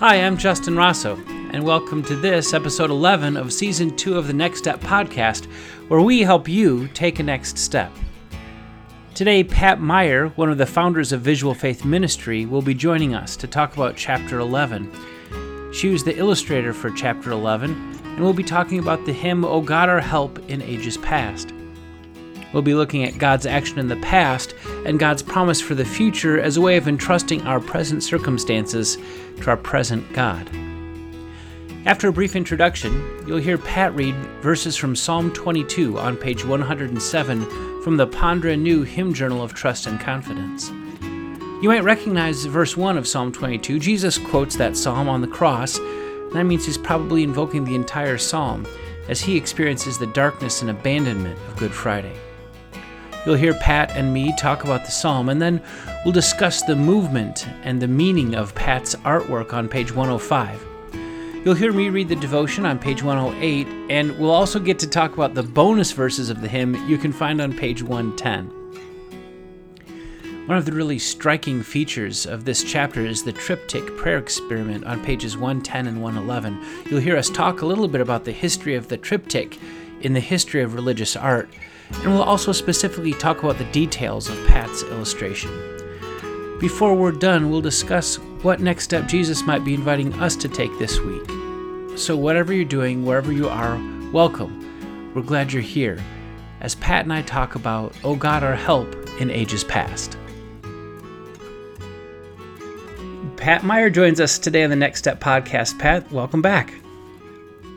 Hi, I'm Justin Rosso, and welcome to this episode 11 of season 2 of the Next Step podcast, where we help you take a next step. Today, Pat Meyer, one of the founders of Visual Faith Ministry, will be joining us to talk about chapter 11. She was the illustrator for chapter 11, and we'll be talking about the hymn, O God Our Help in Ages Past. We'll be looking at God's action in the past and God's promise for the future as a way of entrusting our present circumstances to our present God. After a brief introduction, you'll hear Pat read verses from Psalm 22 on page 107 from the Ponder Anew Hymn Journal of Trust and Confidence. You might recognize verse 1 of Psalm 22. Jesus quotes that psalm on the cross. That means he's probably invoking the entire psalm as he experiences the darkness and abandonment of Good Friday. You'll hear Pat and me talk about the psalm, and then we'll discuss the movement and the meaning of Pat's artwork on page 105. You'll hear me read the devotion on page 108, and we'll also get to talk about the bonus verses of the hymn you can find on page 110. One of the really striking features of this chapter is the triptych prayer experiment on pages 110 and 111. You'll hear us talk a little bit about the history of the triptych in the history of religious art and we'll also specifically talk about the details of Pat's illustration. Before we're done, we'll discuss what next step Jesus might be inviting us to take this week. So, whatever you're doing, wherever you are, welcome. We're glad you're here as Pat and I talk about, Oh God, our help in ages past. Pat Meyer joins us today on the Next Step podcast. Pat, welcome back.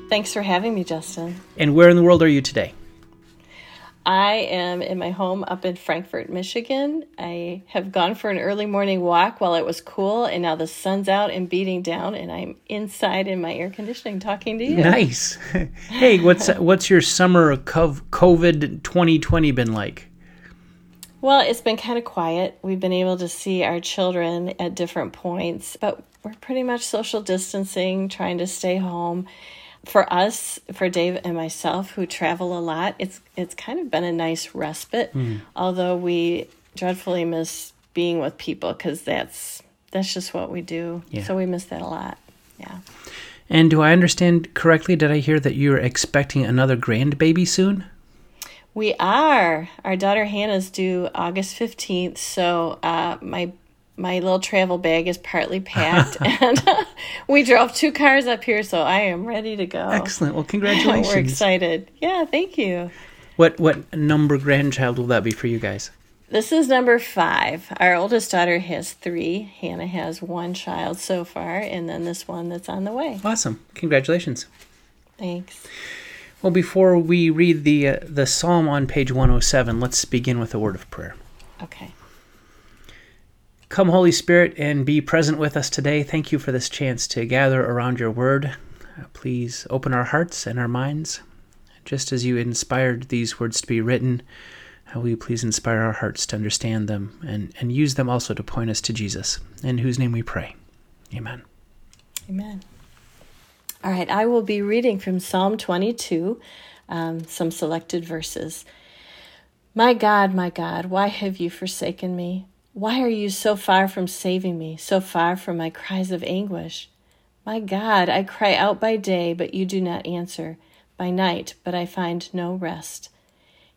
Thanks for having me, Justin. And where in the world are you today? I am in my home up in Frankfort, Michigan. I have gone for an early morning walk while it was cool, and now the sun's out and beating down, and I'm inside in my air conditioning talking to you. Nice. hey, what's what's your summer of COVID 2020 been like? Well, it's been kind of quiet. We've been able to see our children at different points, but we're pretty much social distancing, trying to stay home for us, for Dave and myself who travel a lot, it's it's kind of been a nice respite. Mm. Although we dreadfully miss being with people because that's that's just what we do. Yeah. So we miss that a lot. Yeah. And do I understand correctly? Did I hear that you're expecting another grandbaby soon? We are. Our daughter Hannah's due August 15th. So uh, my my little travel bag is partly packed and we drove two cars up here so i am ready to go. Excellent. Well congratulations. we're excited. Yeah thank you. What what number grandchild will that be for you guys? This is number five. Our oldest daughter has three. Hannah has one child so far and then this one that's on the way. Awesome. Congratulations. Thanks. Well before we read the uh, the psalm on page 107 let's begin with a word of prayer. Okay Come, Holy Spirit, and be present with us today. Thank you for this chance to gather around your word. Please open our hearts and our minds. Just as you inspired these words to be written, will you please inspire our hearts to understand them and, and use them also to point us to Jesus, in whose name we pray. Amen. Amen. All right, I will be reading from Psalm 22, um, some selected verses. My God, my God, why have you forsaken me? Why are you so far from saving me, so far from my cries of anguish? My God, I cry out by day, but you do not answer, by night, but I find no rest.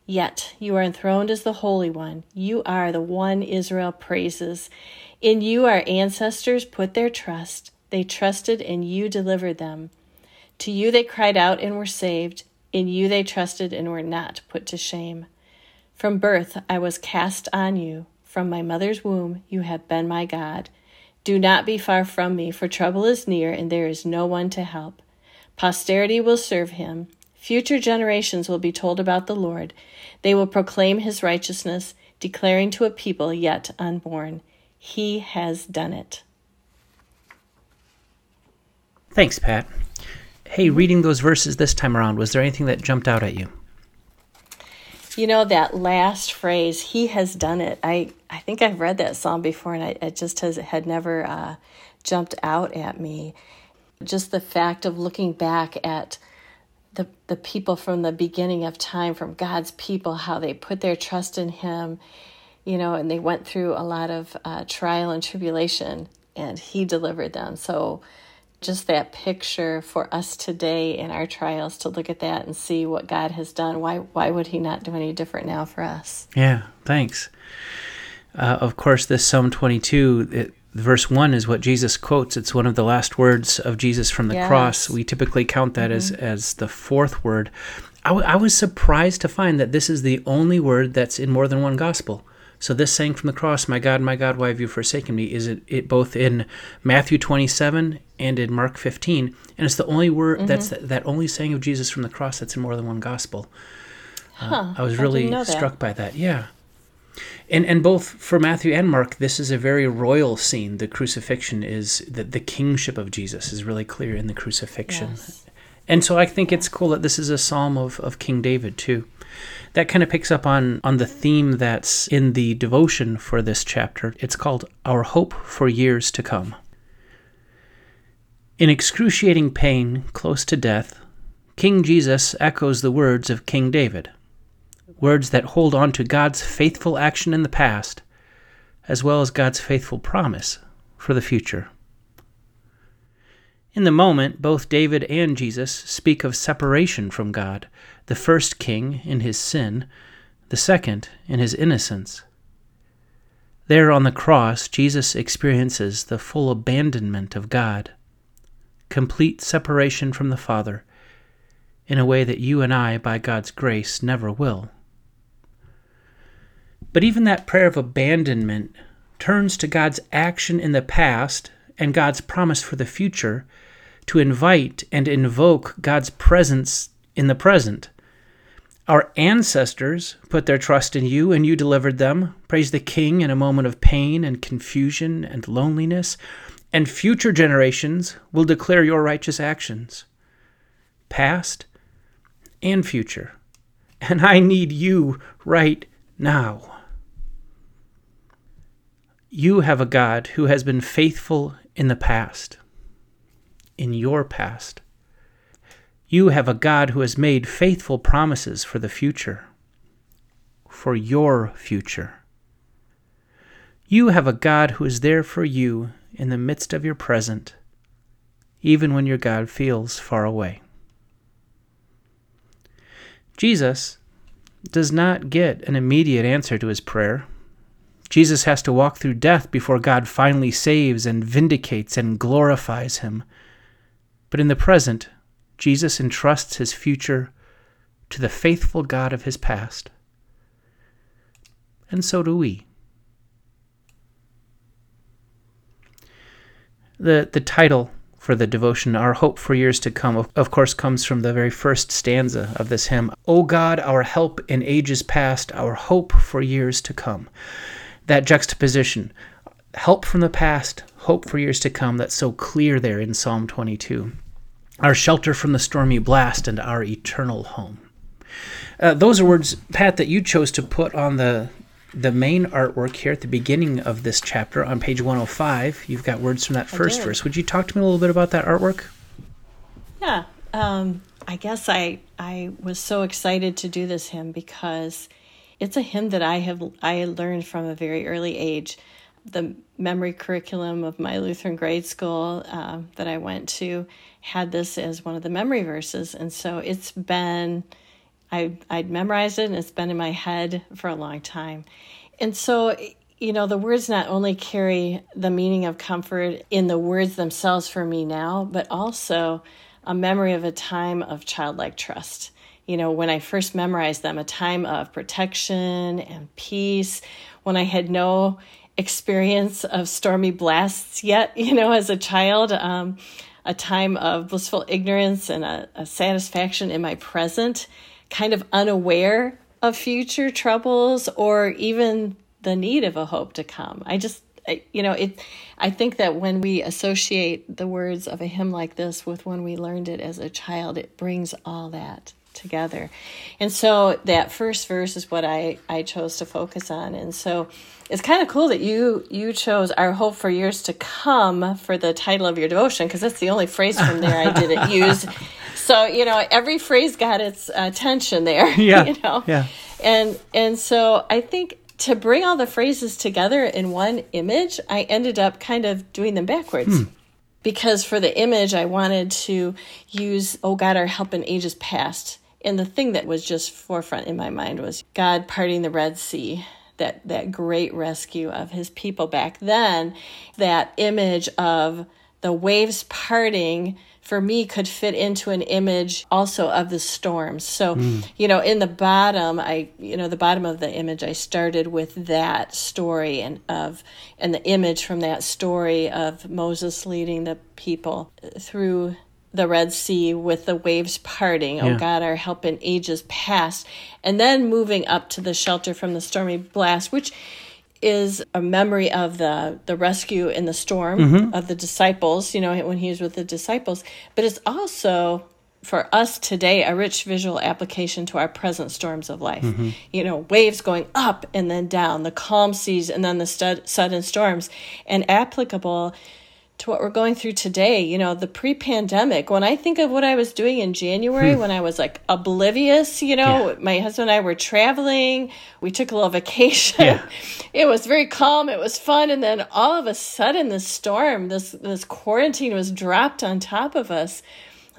Yet you are enthroned as the Holy One. You are the one Israel praises. In you our ancestors put their trust. They trusted, and you delivered them. To you they cried out and were saved. In you they trusted and were not put to shame. From birth I was cast on you. From my mother's womb, you have been my God. Do not be far from me, for trouble is near, and there is no one to help. Posterity will serve him. Future generations will be told about the Lord. They will proclaim his righteousness, declaring to a people yet unborn, He has done it. Thanks, Pat. Hey, reading those verses this time around, was there anything that jumped out at you? You know that last phrase, "He has done it." I I think I've read that song before, and I, it just has had never uh, jumped out at me. Just the fact of looking back at the the people from the beginning of time, from God's people, how they put their trust in Him, you know, and they went through a lot of uh, trial and tribulation, and He delivered them. So just that picture for us today in our trials to look at that and see what God has done. Why why would he not do any different now for us? Yeah, thanks. Uh, of course, this Psalm 22, it, verse 1 is what Jesus quotes. It's one of the last words of Jesus from the Yes. cross. We typically count that as, as the fourth word. I, w- I was surprised to find that this is the only word that's in more than one gospel. So this saying from the cross, "My God, my God, why have you forsaken me?" is it, it both in Matthew 27 and in Mark 15, and it's the only word that's that, that only saying of Jesus from the cross that's in more than one gospel. Uh, I was really that. struck by that. Yeah. And and both for Matthew and Mark, this is a very royal scene. The crucifixion is that the kingship of Jesus is really clear in the crucifixion. Yes. And so I think it's cool that this is a psalm of, of King David too. That kind of picks up on on the theme that's in the devotion for this chapter. It's called Our Hope for Years to Come. In excruciating pain, close to death, King Jesus echoes the words of King David words that hold on to God's faithful action in the past, as well as God's faithful promise for the future. In the moment, both David and Jesus speak of separation from God, the first king in his sin, the second in his innocence. There on the cross, Jesus experiences the full abandonment of God, complete separation from the Father, in a way that you and I, by God's grace, never will. But even that prayer of abandonment turns to God's action in the past and God's promise for the future to invite and invoke God's presence in the present. Our ancestors put their trust in you and you delivered them. Praise the King in a moment of pain and confusion and loneliness. And future generations will declare your righteous actions, past and future. And I need you right now. You have a God who has been faithful in the past, in your past. You have a God who has made faithful promises for the future, for your future. You have a God who is there for you in the midst of your present, even when your God feels far away. Jesus does not get an immediate answer to his prayer. Jesus has to walk through death before God finally saves and vindicates and glorifies him. But in the present, Jesus entrusts his future to the faithful God of his past. And so do we. The, the title for the devotion, Our Hope for Years to Come, of, course, comes from the very first stanza of this hymn O God, our help in ages past, our hope for years to come. That juxtaposition, help from the past, hope for years to come, that's so clear there in Psalm 22. Our shelter from the stormy blast and our eternal home. Uh, those are words, Pat, that you chose to put on the the main artwork here at the beginning of this chapter on page 105. You've got words from that first verse. Would you talk to me a little bit about that artwork? Yeah. Um, I guess I I was so excited to do this hymn because it's a hymn that I have I learned from a very early age. The memory curriculum of my Lutheran grade school um, that I went to had this as one of the memory verses, and so it's been I I'd memorized it and it's been in my head for a long time. And so you know the words not only carry the meaning of comfort in the words themselves for me now, but also a memory of a time of childlike trust. You know, when I first memorized them, a time of protection and peace, when I had no experience of stormy blasts yet, you know, as a child, um, a time of blissful ignorance and a, a satisfaction in my present kind of unaware of future troubles or even the need of a hope to come. I just, I, you know, it. I think that when we associate the words of a hymn like this with when we learned it as a child, it brings all that together. And so that first verse is what I I chose to focus on. And so it's kind of cool that you you chose our hope for years to come for the title of your devotion because that's the only phrase from there I didn't use. So you know every phrase got its attention there. Yeah, you know. yeah. And and so I think to bring all the phrases together in one image, I ended up kind of doing them backwards. Hmm. because for the image, I wanted to use, oh God, our help in ages past. And the thing that was just forefront in my mind was God parting the Red Sea, that, that great rescue of his people back then, that image of the waves parting for me could fit into an image also of the storms. So, mm. you know, in the bottom, I, you know, the bottom of the image, I started with that story and of, and the image from that story of Moses leading the people through the Red Sea with the waves parting. Oh, yeah. Oh God, our help in ages past. And then moving up to the shelter from the stormy blast, which is a memory of the the rescue in the storm mm-hmm. of the disciples you know when he was with the disciples but it's also for us today a rich visual application to our present storms of life mm-hmm. you know waves going up and then down the calm seas and then the stud, sudden storms and applicable to what we're going through today. You know, the pre pandemic, when I think of what I was doing in January, hmm. when I was like oblivious, you know, yeah. my husband and I were traveling, we took a little vacation. Yeah. It was very calm, it was fun. And then all of a sudden, this storm, this, this quarantine was dropped on top of us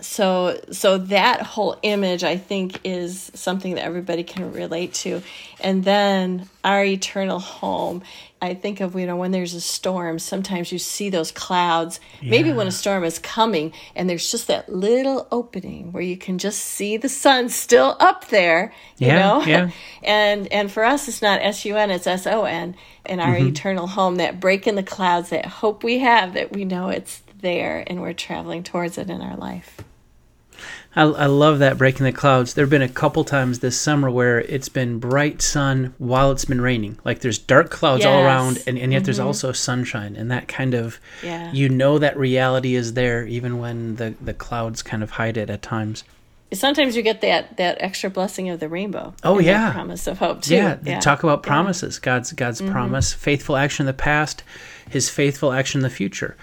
so so that whole image i think is something that everybody can relate to and then our eternal home i think of you know when there's a storm sometimes you see those clouds yeah. maybe when a storm is coming and there's just that little opening where you can just see the sun still up there you yeah, know yeah. and and for us it's not s-u-n it's s-o-n in our mm-hmm. eternal home that break in the clouds that hope we have that we know it's there and we're traveling towards it in our life I, I love that breaking the clouds. There have been a couple times this summer where it's been bright sun while it's been raining. Like there's dark clouds yes. all around, and, and yet mm-hmm. there's also sunshine. And that kind of, yeah. you know, that reality is there even when the, the clouds kind of hide it at times. Sometimes you get that that extra blessing of the rainbow. Oh yeah, promise of hope too. Yeah, yeah. talk about promises. Yeah. God's God's mm-hmm. promise, faithful action in the past, His faithful action in the future.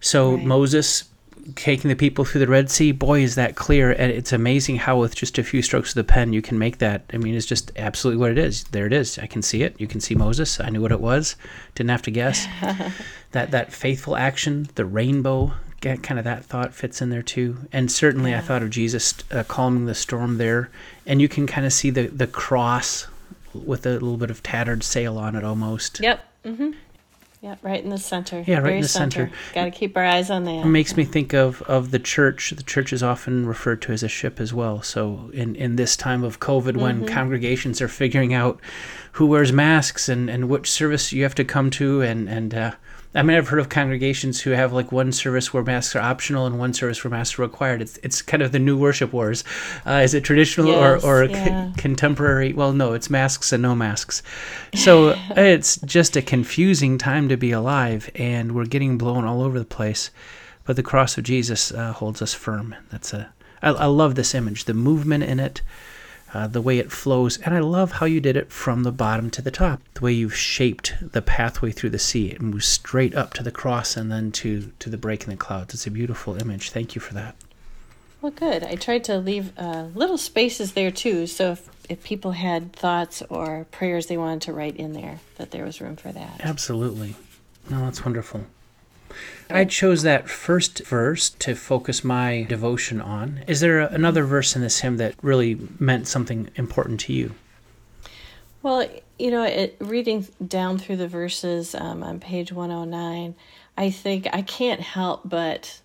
So right. Moses taking the people through the Red Sea, boy, is that clear. And it's amazing how, with just a few strokes of the pen, you can make that. I mean, it's just absolutely what it is. There it is. I can see it. You can see Moses. I knew what it was. Didn't have to guess. that that faithful action, the rainbow, kind of that thought fits in there too. And certainly, yeah. I thought of Jesus uh, calming the storm there, and you can kind of see the the cross with a little bit of tattered sail on it almost. Yep. Mm-hmm. Yeah, right in the center. Yeah, right in the center. center. Got to keep our eyes on that. It makes me think of, of the church. The church is often referred to as a ship as well. So in, in this time of COVID, mm-hmm. when congregations are figuring out who wears masks and, and which service you have to come to and, and uh, I mean, I've heard of congregations who have like one service where masks are optional and one service where masks are required. It's it's kind of the new worship wars. Uh, is it traditional yes, or or yeah. c- contemporary? Well, no, it's masks and no masks. So it's just a confusing time to be alive, and we're getting blown all over the place. But the cross of Jesus uh, holds us firm. That's a I, I love this image, the movement in it uh, the way it flows. And I love how you did it from the bottom to the top, the way you've shaped the pathway through the sea. It moves straight up to the cross and then to, to the break in the clouds. It's a beautiful image. Thank you for that. Well, good. I tried to leave uh, little spaces there too. So if, if people had thoughts or prayers they wanted to write in there, that there was room for that. Absolutely. No, that's wonderful. I chose that first verse to focus my devotion on. Is there another verse in this hymn that really meant something important to you? Well, you know, it, reading down through the verses um, on page 109, I think I can't help but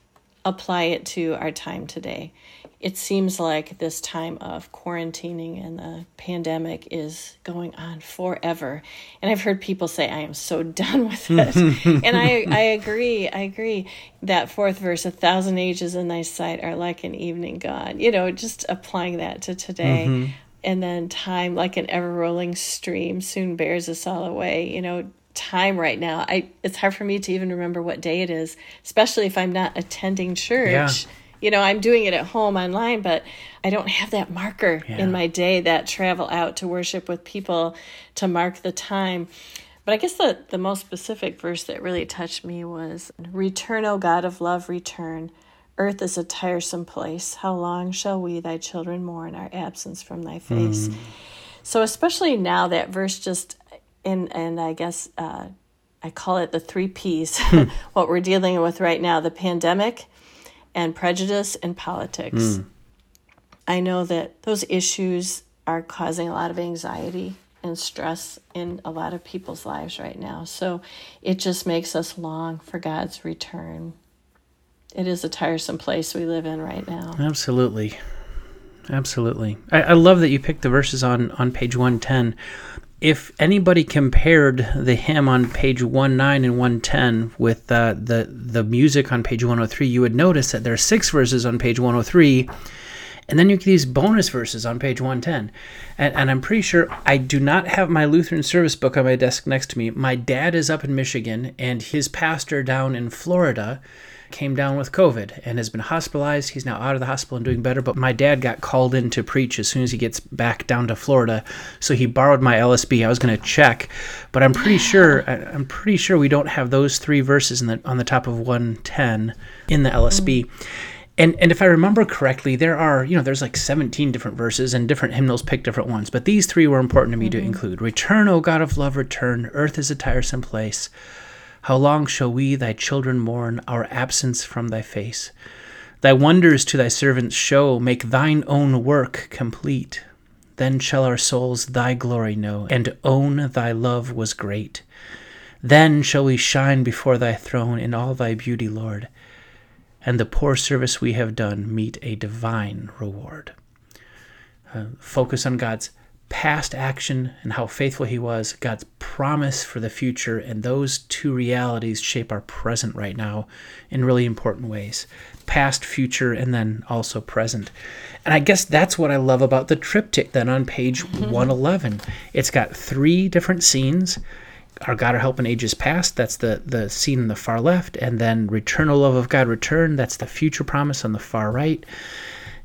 apply it to our time today it seems like this time of quarantining and the pandemic is going on forever. And I've heard people say, I am so done with it. and I, I agree. I agree. That fourth verse, a thousand ages in thy sight are like an evening gone. You know, just applying that to today. Mm-hmm. And then time, like an ever rolling stream, soon bears us all away. You know, time right now. I it's hard for me to even remember what day it is, especially if I'm not attending church. Yeah you know i'm doing it at home online but i don't have that marker yeah. in my day that travel out to worship with people to mark the time. But i guess the, the most specific verse that really touched me was return o god of love return. Earth is a tiresome place. How long shall we thy children mourn our absence from thy face? Mm. so especially now that verse just and and i guess uh, I call it the three P's, what we're dealing with right now the pandemic and prejudice and politics. Mm. I know that those issues are causing a lot of anxiety and stress in a lot of people's lives right now. So it just makes us long for God's return. It is a tiresome place we live in right now. Absolutely. Absolutely. I, I love that you picked the verses on, on page 110 if anybody compared the hymn on page 19 and 110 with uh, the the music on page 103, you would notice that there are six verses on page 103, and then you get these bonus verses on page 110. And, and I'm pretty sure I do not have my Lutheran service book on my desk next to me. My dad is up in Michigan, and his pastor down in Florida came down with COVID and has been hospitalized. He's now out of the hospital and doing better. But my dad got called in to preach as soon as he gets back down to Florida. So he borrowed my LSB. I was going to check, but I'm pretty sure I'm pretty sure we don't have those three verses the, on the top of 110 in the LSB. Mm. And, and if I remember correctly, there are, you know, there's like 17 different verses and different hymnals pick different ones. But these three were important to me mm-hmm. to include. Return, O God of love, return. Earth is a tiresome place. How long shall we, thy children, mourn our absence from thy face? Thy wonders to thy servants show, make thine own work complete. Then shall our souls thy glory know, and own thy love was great. Then shall we shine before thy throne in all thy beauty, Lord, and the poor service we have done meet a divine reward. Uh, focus on God's past action and how faithful he was, God's promise for the future, and those two realities shape our present right now in really important ways past, future, and then also present. And I guess that's what I love about the triptych then on page mm-hmm. 111. It's got three different scenes. Our God, our help in ages past, that's the, the scene on the far left. And then Return, O Love of God, return, that's the future promise on the far right.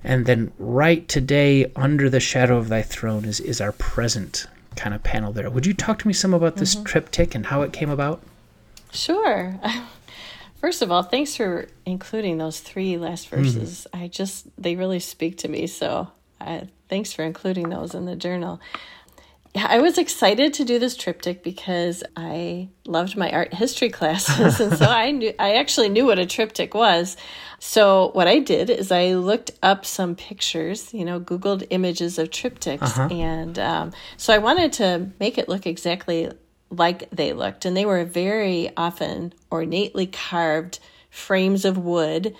And then right today, under the shadow of thy throne, is, is our present kind of panel there. Would you talk to me some about this mm-hmm. triptych and how it came about? Sure. First of all, thanks for including those three last mm-hmm. verses. Mm-hmm. I just, they really speak to me. So I, thanks for including those in the journal. Yeah, I was excited to do this triptych because I loved my art history classes, and so I knew I actually knew what a triptych was. So what I did is I looked up some pictures, you know, Googled images of triptychs, uh-huh. and um, so I wanted to make it look exactly like they looked, and they were very often ornately carved frames of wood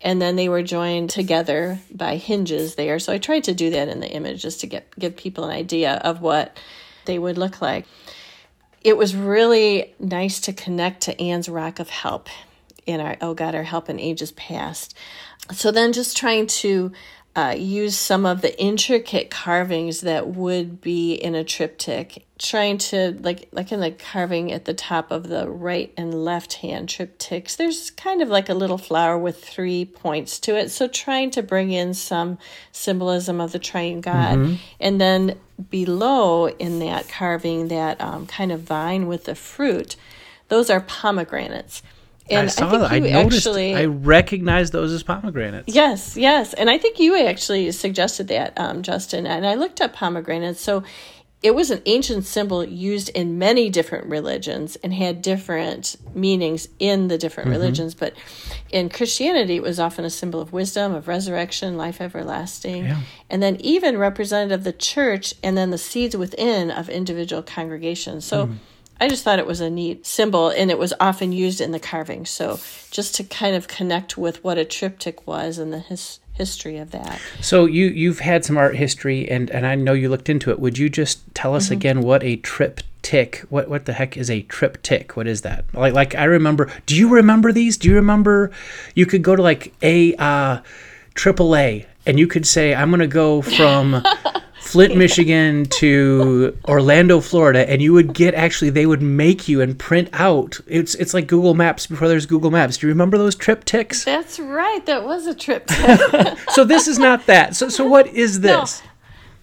and then they were joined together by hinges there. So I tried to do that in the image just to get give people an idea of what they would look like. It was really nice to connect to Anne's Rock of Help in our Oh God, our Help in Ages Past. So then just trying to uh, use some of the intricate carvings that would be in a triptych trying to like like in the carving at the top of the right and left hand triptychs there's kind of like a little flower with three points to it so trying to bring in some symbolism of the triune god mm-hmm. and then below in that carving that um, kind of vine with the fruit those are pomegranates and I saw I that. I noticed. Actually, I recognized those as pomegranates. Yes, yes, and I think you actually suggested that, um, Justin. And I looked up pomegranates. So it was an ancient symbol used in many different religions and had different meanings in the different mm-hmm. religions. But in Christianity, it was often a symbol of wisdom, of resurrection, life everlasting, yeah. and then even representative of the church, and then the seeds within of individual congregations. So. Mm I just thought it was a neat symbol and it was often used in the carving. So just to kind of connect with what a triptych was and the his, history of that. So you you've had some art history and and I know you looked into it. Would you just tell us mm-hmm. again what a triptych what what the heck is a triptych? What is that? Like like I remember do you remember these? Do you remember you could go to like a uh triple A and you could say I'm going to go from Flint, Michigan to Orlando, Florida, and you would get actually they would make you and print out. It's it's like Google Maps before there's Google Maps. Do you remember those triptychs? That's right. That was a triptych. so this is not that. So so what is this? No,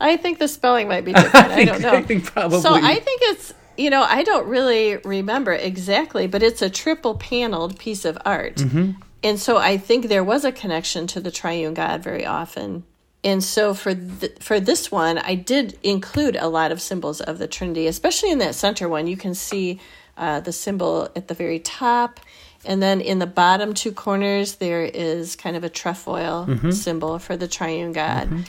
I think the spelling might be different. I, think, I don't know. I think probably. So I think it's you know I don't really remember exactly, but it's a triple paneled piece of art. Mm-hmm. And so I think there was a connection to the triune God very often and so for the, for this one, I did include a lot of symbols of the Trinity, especially in that center one. You can see uh, the symbol at the very top. And then in the bottom two corners, there is kind of a trefoil mm-hmm. symbol for the triune God. Mm-hmm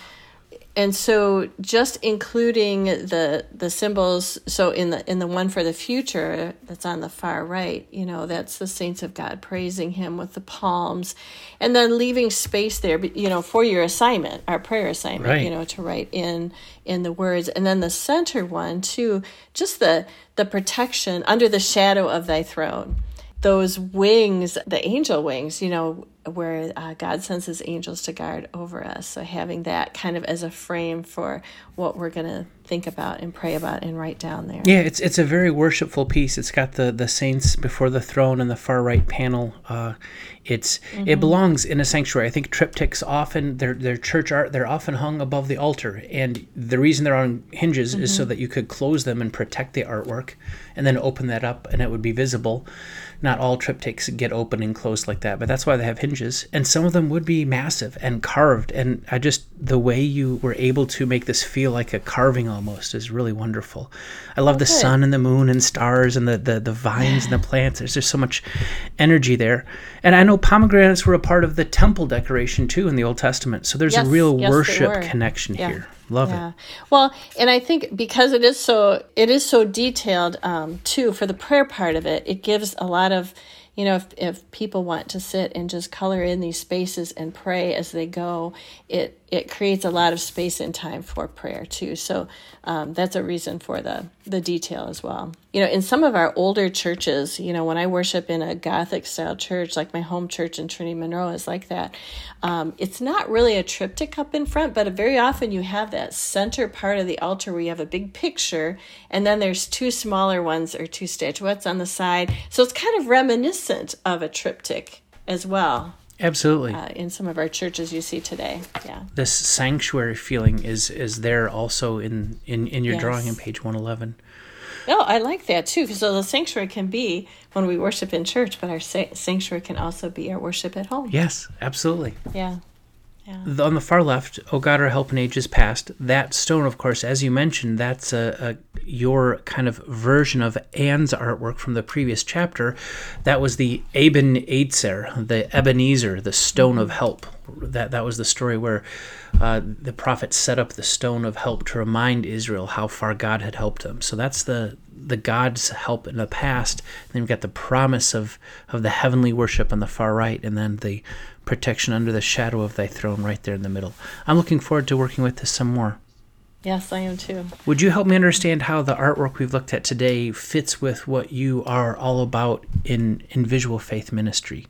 and so just including the the symbols so in the in the one for the future that's on the far right you know that's the saints of god praising him with the palms and then leaving space there you know for your assignment our prayer assignment right. you know to write in in the words and then the center one too just the the protection under the shadow of thy throne those wings, the angel wings, you know, where uh, God sends his angels to guard over us. So having that kind of as a frame for what we're going to think about and pray about and write down there. Yeah, it's it's a very worshipful piece. It's got the the saints before the throne in the far right panel. Uh, it's mm-hmm. it belongs in a sanctuary. I think triptychs often their their church art they're often hung above the altar, and the reason they're on hinges mm-hmm. is so mm-hmm. that you could close them and protect the artwork, and then open that up and it would be visible not all triptychs get open and closed like that, but that's why they have hinges. And some of them would be massive and carved. And I just, the way you were able to make this feel like a carving almost is really wonderful. I love the sun and the moon and stars and the, the, the vines and the plants. There's just so much energy there. And I know pomegranates were a part of the temple decoration too in the Old Testament. So there's yes, a real yes, worship connection yeah. here. Love yeah. it. Well, and I think because it is so it is so detailed um, too for the prayer part of it, it gives a lot of you know if, if people want to sit and just color in these spaces and pray as they go it it creates a lot of space and time for prayer too. So um, that's a reason for the the detail as well. You know in some of our older churches you know when i worship in a gothic style church like my home church in trinity monroe is like that um, it's not really a triptych up in front but very often you have that center part of the altar where you have a big picture and then there's two smaller ones or two statuettes on the side. So it's kind of reminiscent of a triptych as well Absolutely. Uh, in some of our churches you see today. Yeah. This sanctuary feeling is is there also in in in your yes. drawing on page 111. Oh, I like that too so the sanctuary can be when we worship in church, but our sanctuary can also be our worship at home. Yes, absolutely. Yeah. Yeah. On the far left, "O God, our help in ages past." That stone, of course, as you mentioned, that's a, a, your kind of version of Anne's artwork from the previous chapter. That was the Eben Ezer, the Ebenezer, the stone of help. That that was the story where uh, the prophet set up the stone of help to remind Israel how far God had helped them. So that's the the God's help in the past. And then you've got the promise of of the heavenly worship on the far right, and then the protection under the shadow of thy throne right there in the middle. I'm looking forward to working with this some more. Yes, I am too. Would you help me understand how the artwork we've looked at today fits with what you are all about in, in visual faith ministry?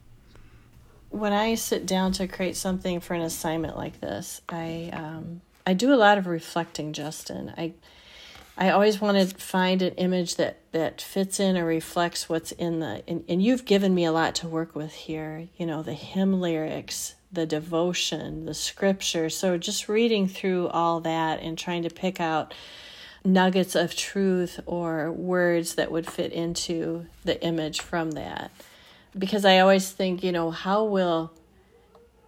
When I sit down to create something for an assignment like this, I um, I do a lot of reflecting, Justin. I I always want to find an image that that fits in or reflects what's in the and, and you've given me a lot to work with here. You know, the hymn lyrics, the devotion, the scripture. So just reading through all that and trying to pick out nuggets of truth or words that would fit into the image from that. Because I always think, you know, how will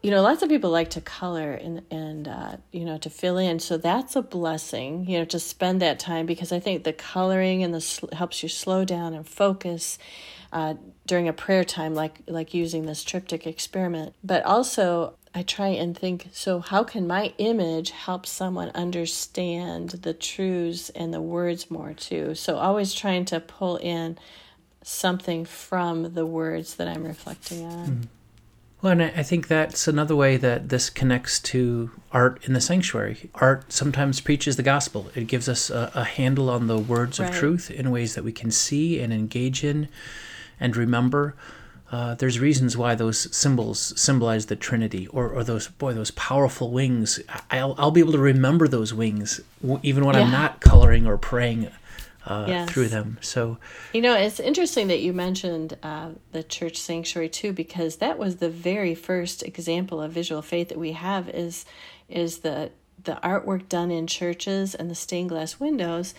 you know, lots of people like to color and and uh, you know to fill in, so that's a blessing. You know, to spend that time because I think the coloring and the sl- helps you slow down and focus uh, during a prayer time, like like using this triptych experiment. But also, I try and think so how can my image help someone understand the truths and the words more too? So always trying to pull in something from the words that I'm reflecting on. Mm. Well, and I think that's another way that this connects to art in the sanctuary. Art sometimes preaches the gospel. It gives us a, a handle on the words right. of truth in ways that we can see and engage in and remember. Uh, there's reasons why those symbols symbolize the Trinity, or, or those boy those powerful wings. I'll I'll be able to remember those wings even when yeah. I'm not coloring or praying uh, yes. through them. So, you know, it's interesting that you mentioned uh, the church sanctuary too, because that was the very first example of visual faith that we have is is the the artwork done in churches and the stained glass windows.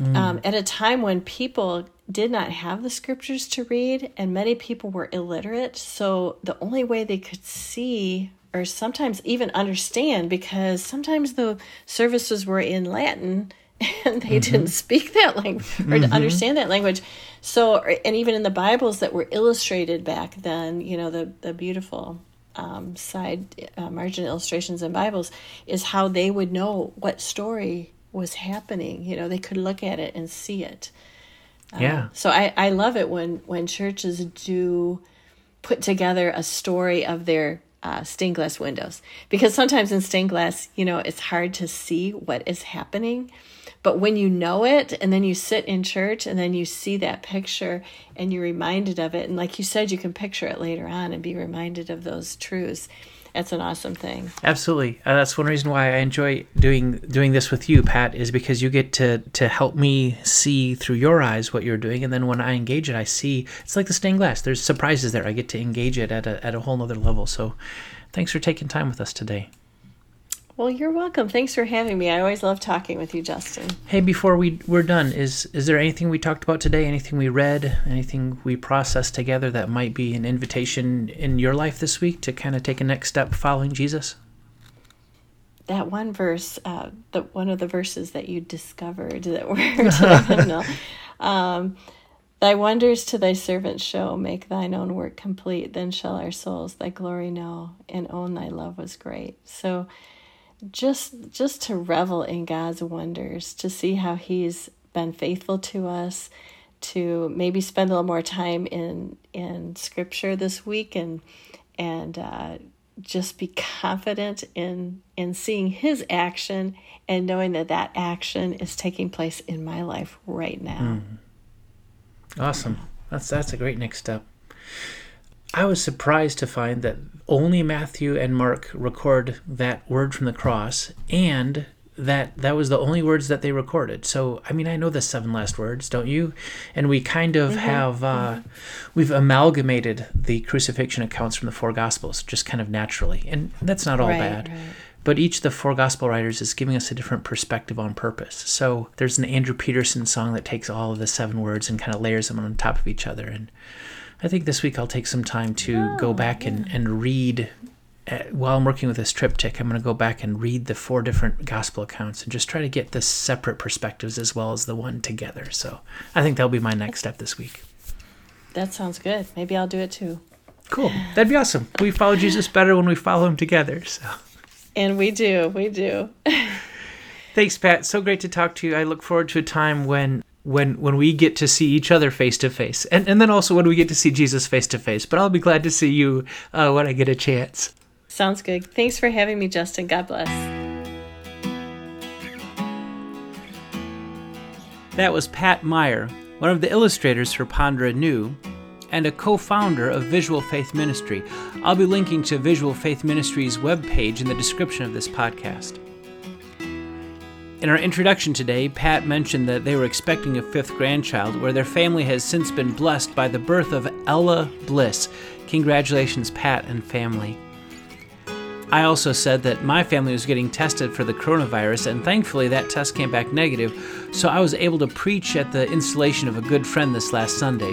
Mm. Um, at a time when people did not have the scriptures to read, and many people were illiterate, so the only way they could see or sometimes even understand, because sometimes the services were in Latin and they mm-hmm. didn't speak that language or mm-hmm. understand that language. So, and even in the Bibles that were illustrated back then, you know, the, the beautiful um, side uh, margin illustrations in Bibles is how they would know what story was happening. You know, they could look at it and see it. Um, yeah. so I, I love it when when churches do put together a story of their uh, stained glass windows because sometimes in stained glass, you know, it's hard to see what is happening. But when you know it and then you sit in church and then you see that picture and you're reminded of it, and like you said, you can picture it later on and be reminded of those truths. That's an awesome thing. Absolutely, uh, that's one reason why I enjoy doing doing this with you, Pat, is because you get to to help me see through your eyes what you're doing, and then when I engage it, I see it's like the stained glass. There's surprises there. I get to engage it at a at a whole other level. So, thanks for taking time with us today. Well, you're welcome. Thanks for having me. I always love talking with you, Justin. Hey, before we we're done, is is there anything we talked about today? Anything we read? Anything we processed together that might be an invitation in your life this week to kind of take a next step following Jesus? That one verse, uh, the one of the verses that you discovered that were no. um, Thy wonders to thy servants show, make thine own work complete. Then shall our souls thy glory know, and own thy love was great. So just just to revel in God's wonders, to see how He's been faithful to us, to maybe spend a little more time in in Scripture this week, and and uh, just be confident in in seeing His action and knowing that that action is taking place in my life right now. Mm. Awesome. That's that's a great next step. I was surprised to find that only Matthew and Mark record that word from the cross and that that was the only words that they recorded. So, I mean, I know the seven last words, don't you? And we kind of mm-hmm. have uh, mm-hmm. we've amalgamated the crucifixion accounts from the four gospels just kind of naturally. And that's not all right, bad. Right. But each of the four gospel writers is giving us a different perspective on purpose. So, there's an Andrew Peterson song that takes all of the seven words and kind of layers them on top of each other and I think this week I'll take some time to oh, go back and, and read. Uh, while I'm working with this triptych, I'm going to go back and read the four different gospel accounts and just try to get the separate perspectives as well as the one together. So I think that'll be my next step this week. That sounds good. Maybe I'll do it too. Cool. That'd be awesome. We follow Jesus better when we follow him together. So. And we do. We do. Thanks, Pat. So great to talk to you. I look forward to a time when when when we get to see each other face to face, and and then also when we get to see Jesus face to face. But I'll be glad to see you uh, when I get a chance. Sounds good. Thanks for having me, Justin. God bless. That was Pat Meyer, one of the illustrators for Ponder Anew, and a co founder of Visual Faith Ministry. I'll be linking to Visual Faith Ministry's webpage in the description of this podcast. In our introduction today, Pat mentioned that they were expecting a fifth grandchild, where their family has since been blessed by the birth of Ella Bliss. Congratulations, Pat and family. I also said that my family was getting tested for the coronavirus, and thankfully that test came back negative, so I was able to preach at the installation of a good friend this last Sunday.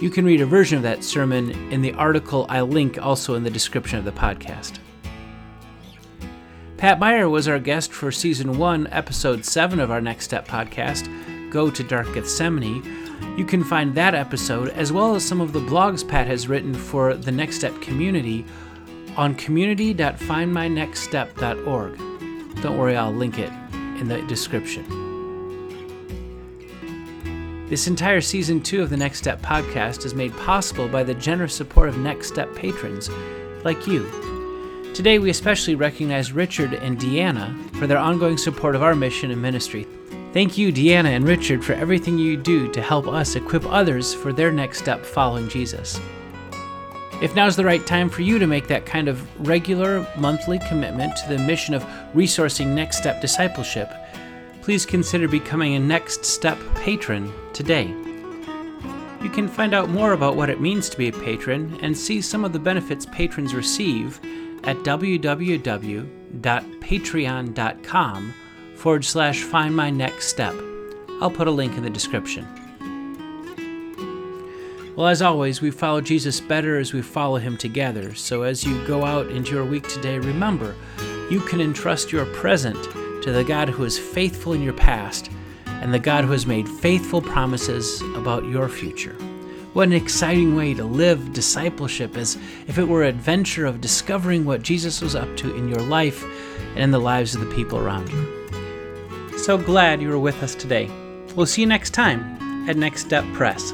You can read a version of that sermon in the article I link also in the description of the podcast. Pat Meyer was our guest for season one, episode seven of our Next Step podcast, Go to Dark Gethsemane. You can find that episode, as well as some of the blogs Pat has written for the Next Step community, on community.findmynextstep.org. Don't worry, I'll link it in the description. This entire season two of the Next Step podcast is made possible by the generous support of Next Step patrons like you. Today, we especially recognize Richard and Deanna for their ongoing support of our mission and ministry. Thank you, Deanna and Richard, for everything you do to help us equip others for their next step following Jesus. If now's the right time for you to make that kind of regular monthly commitment to the mission of resourcing Next Step discipleship, please consider becoming a Next Step patron today. You can find out more about what it means to be a patron and see some of the benefits patrons receive at www.patreon.com forward slash find my next step. I'll put a link in the description. Well, as always, we follow Jesus better as we follow him together. So as you go out into your week today, remember you can entrust your present to the God who is faithful in your past and the God who has made faithful promises about your future. What an exciting way to live discipleship as if it were an adventure of discovering what Jesus was up to in your life and in the lives of the people around you. So glad you were with us today. We'll see you next time at Next Step Press.